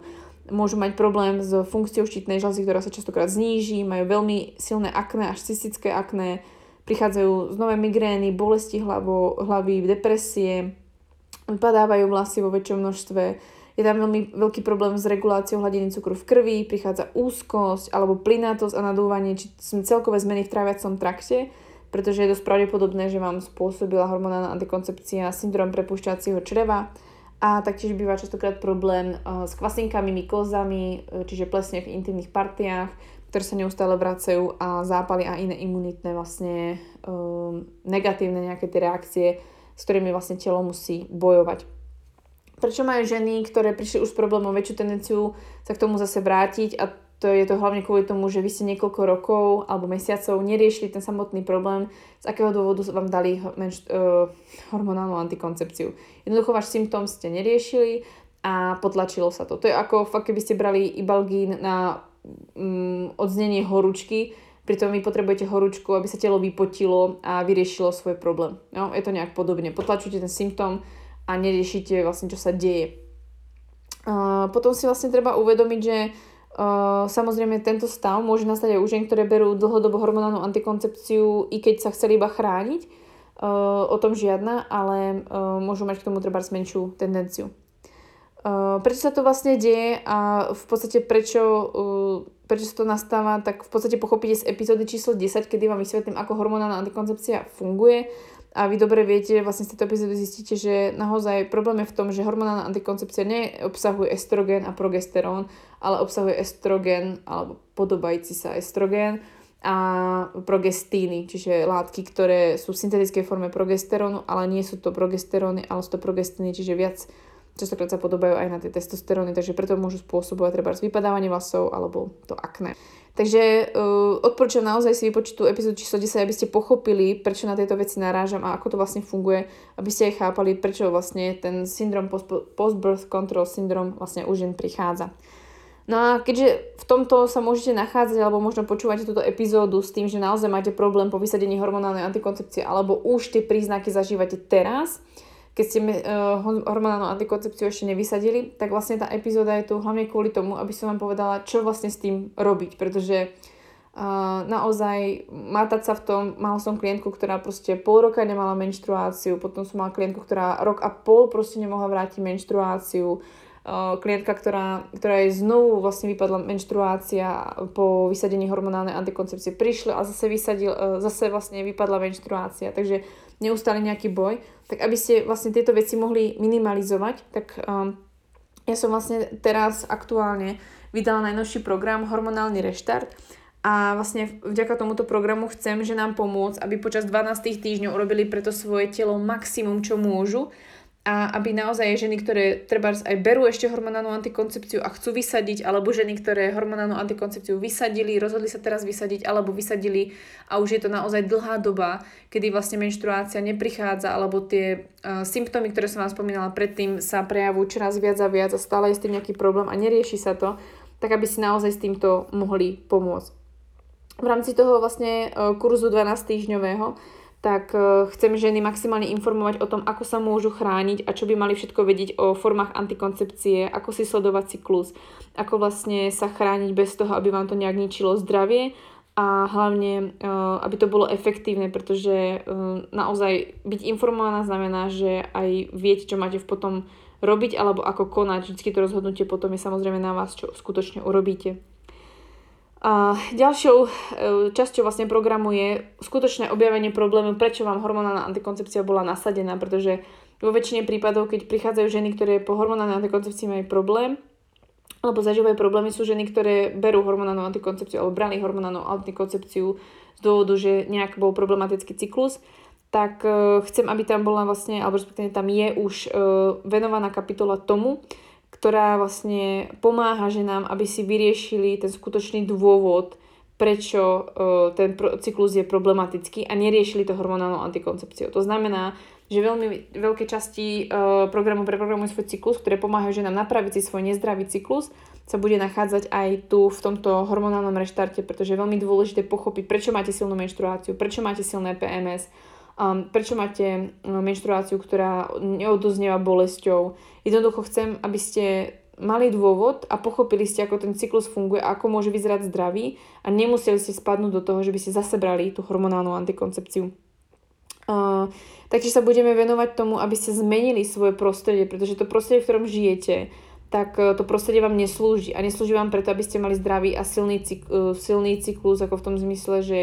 môžu mať problém s funkciou štítnej žľazy, ktorá sa častokrát zníži, majú veľmi silné akné, až cystické akné, prichádzajú z nové migrény, bolesti hlavo, hlavy, depresie, vypadávajú vlasy vo väčšom množstve, je tam veľmi veľký problém s reguláciou hladiny cukru v krvi, prichádza úzkosť alebo plynátosť a nadúvanie, či celkové zmeny v tráviacom trakte, pretože je dosť pravdepodobné, že vám spôsobila hormonálna antikoncepcia syndrom prepušťacieho čreva a taktiež býva častokrát problém uh, s kvasinkami, mykozami, uh, čiže plesne v intimných partiách, ktoré sa neustále vracajú a zápaly a iné imunitné vlastne um, negatívne nejaké tie reakcie, s ktorými vlastne telo musí bojovať. Prečo majú ženy, ktoré prišli už s problémom, väčšiu tendenciu sa k tomu zase vrátiť a to je to hlavne kvôli tomu, že vy ste niekoľko rokov alebo mesiacov neriešili ten samotný problém, z akého dôvodu vám dali menš- uh, hormonálnu antikoncepciu. Jednoducho váš symptóm ste neriešili a potlačilo sa to. To je ako fakt, keby ste brali ibalgín na um, odznenie horúčky, pritom vy potrebujete horúčku, aby sa telo vypotilo a vyriešilo svoj problém. No, je to nejak podobne. Potlačujete ten symptóm, a neriešite vlastne, čo sa deje. Uh, potom si vlastne treba uvedomiť, že uh, samozrejme tento stav môže nastať aj u žien, ktoré berú dlhodobo hormonálnu antikoncepciu, i keď sa chceli iba chrániť. Uh, o tom žiadna, ale uh, môžu mať k tomu treba menšiu tendenciu. Uh, prečo sa to vlastne deje a v podstate prečo, prečo sa to nastáva, tak v podstate pochopíte z epizódy číslo 10, kedy vám vysvetlím, ako hormonálna antikoncepcia funguje a vy dobre viete, vlastne z tejto epizódy zistíte, že naozaj problém je v tom, že hormonálna antikoncepcia neobsahuje estrogen a progesterón, ale obsahuje estrogen alebo podobajúci sa estrogen a progestíny, čiže látky, ktoré sú v syntetickej forme progesterónu, ale nie sú to progesteróny, ale sú to progestíny, čiže viac častokrát sa podobajú aj na tie testosteróny, takže preto môžu spôsobovať treba vypadávanie vlasov alebo to akné. Takže uh, odporúčam naozaj si vypočuť tú epizódu číslo 10, aby ste pochopili, prečo na tieto veci narážam a ako to vlastne funguje, aby ste aj chápali, prečo vlastne ten syndrom post-birth control syndrom vlastne už jen prichádza. No a keďže v tomto sa môžete nachádzať alebo možno počúvate túto epizódu s tým, že naozaj máte problém po vysadení hormonálnej antikoncepcie alebo už tie príznaky zažívate teraz, keď ste uh, hormonálnu antikoncepciu ešte nevysadili, tak vlastne tá epizóda je tu hlavne kvôli tomu, aby som vám povedala, čo vlastne s tým robiť, pretože uh, naozaj mátať sa v tom, mala som klientku, ktorá proste pol roka nemala menštruáciu, potom som mala klientku, ktorá rok a pol proste nemohla vrátiť menštruáciu, uh, klientka, ktorá, ktorá je znovu vlastne vypadla menštruácia po vysadení hormonálnej antikoncepcie, prišla a zase, vysadil, zase vlastne vypadla menštruácia, takže neustále nejaký boj, tak aby ste vlastne tieto veci mohli minimalizovať, tak um, ja som vlastne teraz aktuálne vydala najnovší program Hormonálny reštart a vlastne vďaka tomuto programu chcem, že nám pomôcť, aby počas 12 týždňov urobili preto svoje telo maximum, čo môžu a aby naozaj ženy, ktoré treba aj berú ešte hormonálnu antikoncepciu a chcú vysadiť, alebo ženy, ktoré hormonálnu antikoncepciu vysadili, rozhodli sa teraz vysadiť, alebo vysadili a už je to naozaj dlhá doba, kedy vlastne menštruácia neprichádza, alebo tie uh, symptómy, ktoré som vám spomínala predtým, sa prejavujú čoraz viac a viac a stále je s tým nejaký problém a nerieši sa to, tak aby si naozaj s týmto mohli pomôcť. V rámci toho vlastne uh, kurzu 12 týždňového tak e, chcem ženy maximálne informovať o tom, ako sa môžu chrániť a čo by mali všetko vedieť o formách antikoncepcie, ako si sledovať cyklus, ako vlastne sa chrániť bez toho, aby vám to nejak ničilo zdravie a hlavne, e, aby to bolo efektívne, pretože e, naozaj byť informovaná znamená, že aj viete, čo máte potom robiť alebo ako konať. Vždycky to rozhodnutie potom je samozrejme na vás, čo skutočne urobíte. A ďalšou e, časťou vlastne programu je skutočné objavenie problému, prečo vám hormonálna antikoncepcia bola nasadená, pretože vo väčšine prípadov, keď prichádzajú ženy, ktoré po hormonálnej antikoncepcii majú problém, alebo zažívajú problémy, sú ženy, ktoré berú hormonálnu antikoncepciu alebo brali hormonálnu antikoncepciu z dôvodu, že nejak bol problematický cyklus, tak uh, chcem, aby tam bola vlastne, alebo respektíve tam je už uh, venovaná kapitola tomu, ktorá vlastne pomáha ženám, aby si vyriešili ten skutočný dôvod, prečo uh, ten cyklus je problematický a neriešili to hormonálnou antikoncepciou. To znamená, že veľmi veľké časti uh, programu preprogramujú svoj cyklus, ktoré pomáhajú ženám napraviť si svoj nezdravý cyklus, sa bude nachádzať aj tu v tomto hormonálnom reštarte, pretože je veľmi dôležité pochopiť, prečo máte silnú menštruáciu, prečo máte silné PMS, um, prečo máte um, menštruáciu, ktorá neodoznieva bolesťou. Jednoducho chcem, aby ste mali dôvod a pochopili ste, ako ten cyklus funguje ako môže vyzerať zdravý a nemuseli ste spadnúť do toho, že by ste zase brali tú hormonálnu antikoncepciu. Uh, takže sa budeme venovať tomu, aby ste zmenili svoje prostredie, pretože to prostredie, v ktorom žijete, tak e, to prostredie vám neslúži. A neslúži vám preto, aby ste mali zdravý a silný, cyk, e, silný cyklus, ako v tom zmysle, že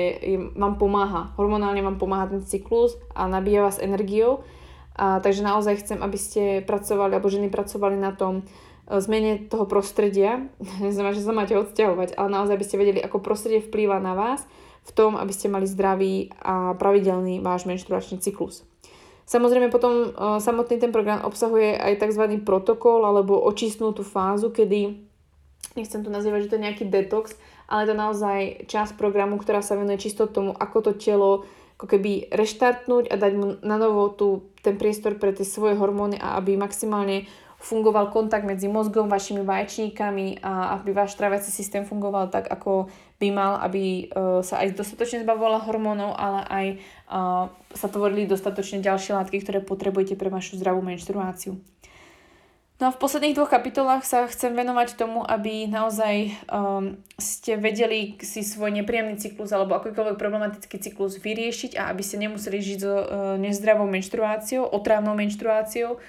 vám pomáha. Hormonálne vám pomáha ten cyklus a nabíja vás energiou. A, takže naozaj chcem, aby ste pracovali, alebo ženy pracovali na tom e, zmene toho prostredia. (laughs) Neznamená, že sa máte odsťahovať, ale naozaj by ste vedeli, ako prostredie vplýva na vás v tom, aby ste mali zdravý a pravidelný váš menštruačný cyklus. Samozrejme potom uh, samotný ten program obsahuje aj tzv. protokol alebo očistnutú fázu, kedy, nechcem to nazývať, že to je nejaký detox, ale to naozaj časť programu, ktorá sa venuje čisto tomu, ako to telo ako keby reštartnúť a dať mu na novo tu, ten priestor pre tie svoje hormóny a aby maximálne fungoval kontakt medzi mozgom, vašimi vaječníkami a aby váš tráviaci systém fungoval tak, ako by mal, aby uh, sa aj dostatočne zbavovala hormónov, ale aj uh, sa tvorili dostatočne ďalšie látky, ktoré potrebujete pre vašu zdravú menštruáciu. No a v posledných dvoch kapitolách sa chcem venovať tomu, aby naozaj um, ste vedeli si svoj nepríjemný cyklus alebo akýkoľvek problematický cyklus vyriešiť a aby ste nemuseli žiť so uh, nezdravou menštruáciou, otrávnou menštruáciou,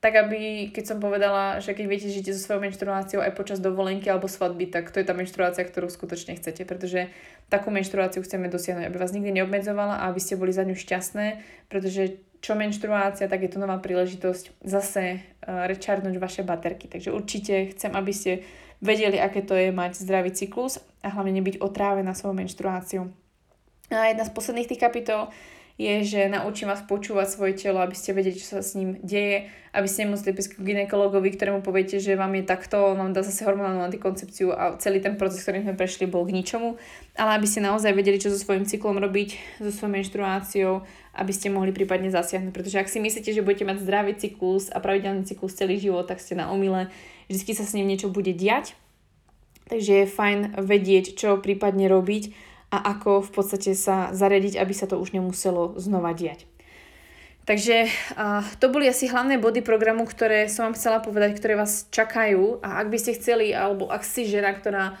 tak aby, keď som povedala, že keď viete, žijete so svojou menštruáciou aj počas dovolenky alebo svadby, tak to je tá menštruácia, ktorú skutočne chcete, pretože takú menštruáciu chceme dosiahnuť, aby vás nikdy neobmedzovala a aby ste boli za ňu šťastné, pretože čo menštruácia, tak je to nová príležitosť zase uh, rečarnúť vaše baterky. Takže určite chcem, aby ste vedeli, aké to je mať zdravý cyklus a hlavne nebyť otrávená svojou menštruáciou. A jedna z posledných tých kapitol je, že naučím vás počúvať svoje telo, aby ste vedeli, čo sa s ním deje, aby ste nemuseli prísť k ginekologovi, ktorému poviete, že vám je takto, vám dá zase hormonálnu antikoncepciu a celý ten proces, ktorým sme prešli, bol k ničomu, ale aby ste naozaj vedeli, čo so svojím cyklom robiť, so svojou menštruáciou, aby ste mohli prípadne zasiahnuť. Pretože ak si myslíte, že budete mať zdravý cyklus a pravidelný cyklus celý život, tak ste na omyle, vždy sa s ním niečo bude diať. Takže je fajn vedieť, čo prípadne robiť a ako v podstate sa zariadiť, aby sa to už nemuselo znova diať. Takže to boli asi hlavné body programu, ktoré som vám chcela povedať, ktoré vás čakajú a ak by ste chceli, alebo ak si žena, ktorá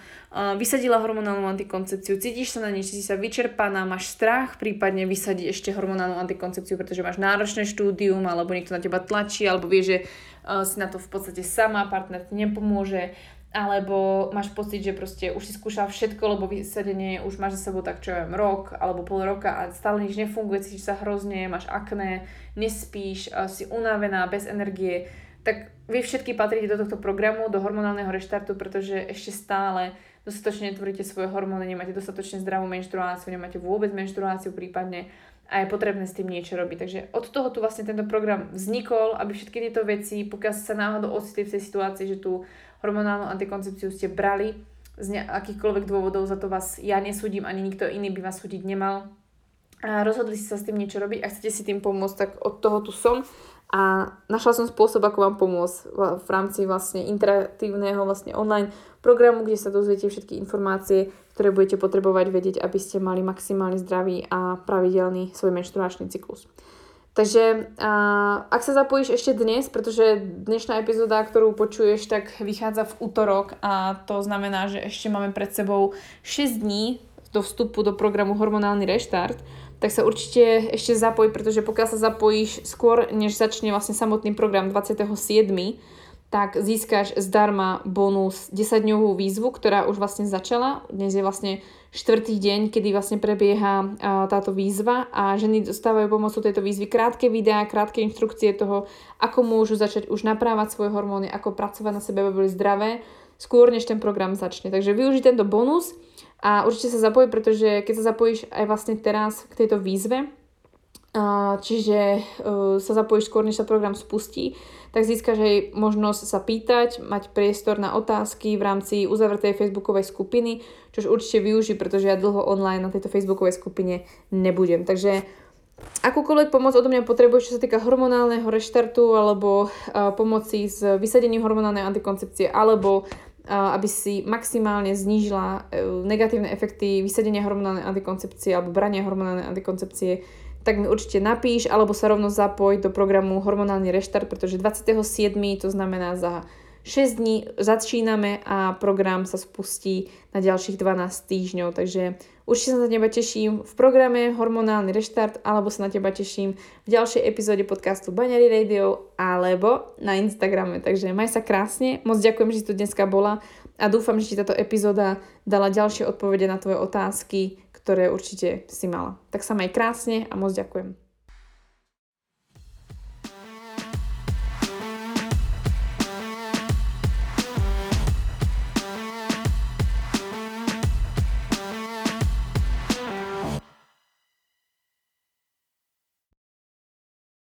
vysadila hormonálnu antikoncepciu, cítiš sa na nej, si sa vyčerpaná, máš strach, prípadne vysadiť ešte hormonálnu antikoncepciu, pretože máš náročné štúdium, alebo niekto na teba tlačí, alebo vie, že si na to v podstate sama, partner ti nepomôže, alebo máš pocit, že proste už si skúšal všetko, lebo vysadenie už máš za sebou tak čo viem, rok alebo pol roka a stále nič nefunguje, cítiš sa hrozne, máš akné, nespíš, si unavená, bez energie, tak vy všetky patríte do tohto programu, do hormonálneho reštartu, pretože ešte stále dostatočne tvoríte svoje hormóny, nemáte dostatočne zdravú menštruáciu, nemáte vôbec menštruáciu prípadne a je potrebné s tým niečo robiť. Takže od toho tu vlastne tento program vznikol, aby všetky tieto veci, pokiaľ sa náhodou ocitli v tej situácii, že tu hormonálnu antikoncepciu ste brali z akýchkoľvek dôvodov, za to vás ja nesúdim, ani nikto iný by vás súdiť nemal. A rozhodli ste sa s tým niečo robiť a chcete si tým pomôcť, tak od toho tu som a našla som spôsob, ako vám pomôcť v rámci vlastne interaktívneho vlastne online programu, kde sa dozviete všetky informácie, ktoré budete potrebovať vedieť, aby ste mali maximálne zdravý a pravidelný svoj menštruačný cyklus. Takže a, ak sa zapojíš ešte dnes, pretože dnešná epizóda, ktorú počuješ, tak vychádza v útorok a to znamená, že ešte máme pred sebou 6 dní do vstupu do programu Hormonálny reštart, tak sa určite ešte zapoj, pretože pokiaľ sa zapojíš skôr, než začne vlastne samotný program 27., tak získaš zdarma bonus 10-dňovú výzvu, ktorá už vlastne začala. Dnes je vlastne štvrtý deň, kedy vlastne prebieha táto výzva a ženy dostávajú pomocou tejto výzvy krátke videá, krátke inštrukcie toho, ako môžu začať už naprávať svoje hormóny, ako pracovať na sebe, aby boli zdravé, skôr než ten program začne. Takže využij tento bonus a určite sa zapoj, pretože keď sa zapojíš aj vlastne teraz k tejto výzve, čiže e, sa zapojíš skôr, než sa program spustí, tak získaš aj možnosť sa pýtať, mať priestor na otázky v rámci uzavretej facebookovej skupiny, čož určite využij, pretože ja dlho online na tejto facebookovej skupine nebudem. Takže akúkoľvek pomoc odo mňa potrebuješ, čo sa týka hormonálneho reštartu alebo uh, pomoci s vysadením hormonálnej antikoncepcie alebo uh, aby si maximálne znížila negatívne efekty vysadenia hormonálnej antikoncepcie alebo brania hormonálnej antikoncepcie, tak mi určite napíš, alebo sa rovno zapoj do programu Hormonálny reštart, pretože 27. to znamená za 6 dní začíname a program sa spustí na ďalších 12 týždňov, takže určite sa na teba teším v programe Hormonálny reštart alebo sa na teba teším v ďalšej epizóde podcastu Baňary Radio alebo na Instagrame, takže maj sa krásne, moc ďakujem, že si tu dneska bola a dúfam, že ti táto epizóda dala ďalšie odpovede na tvoje otázky, ktoré určite si mala. Tak sa maj krásne a moc ďakujem.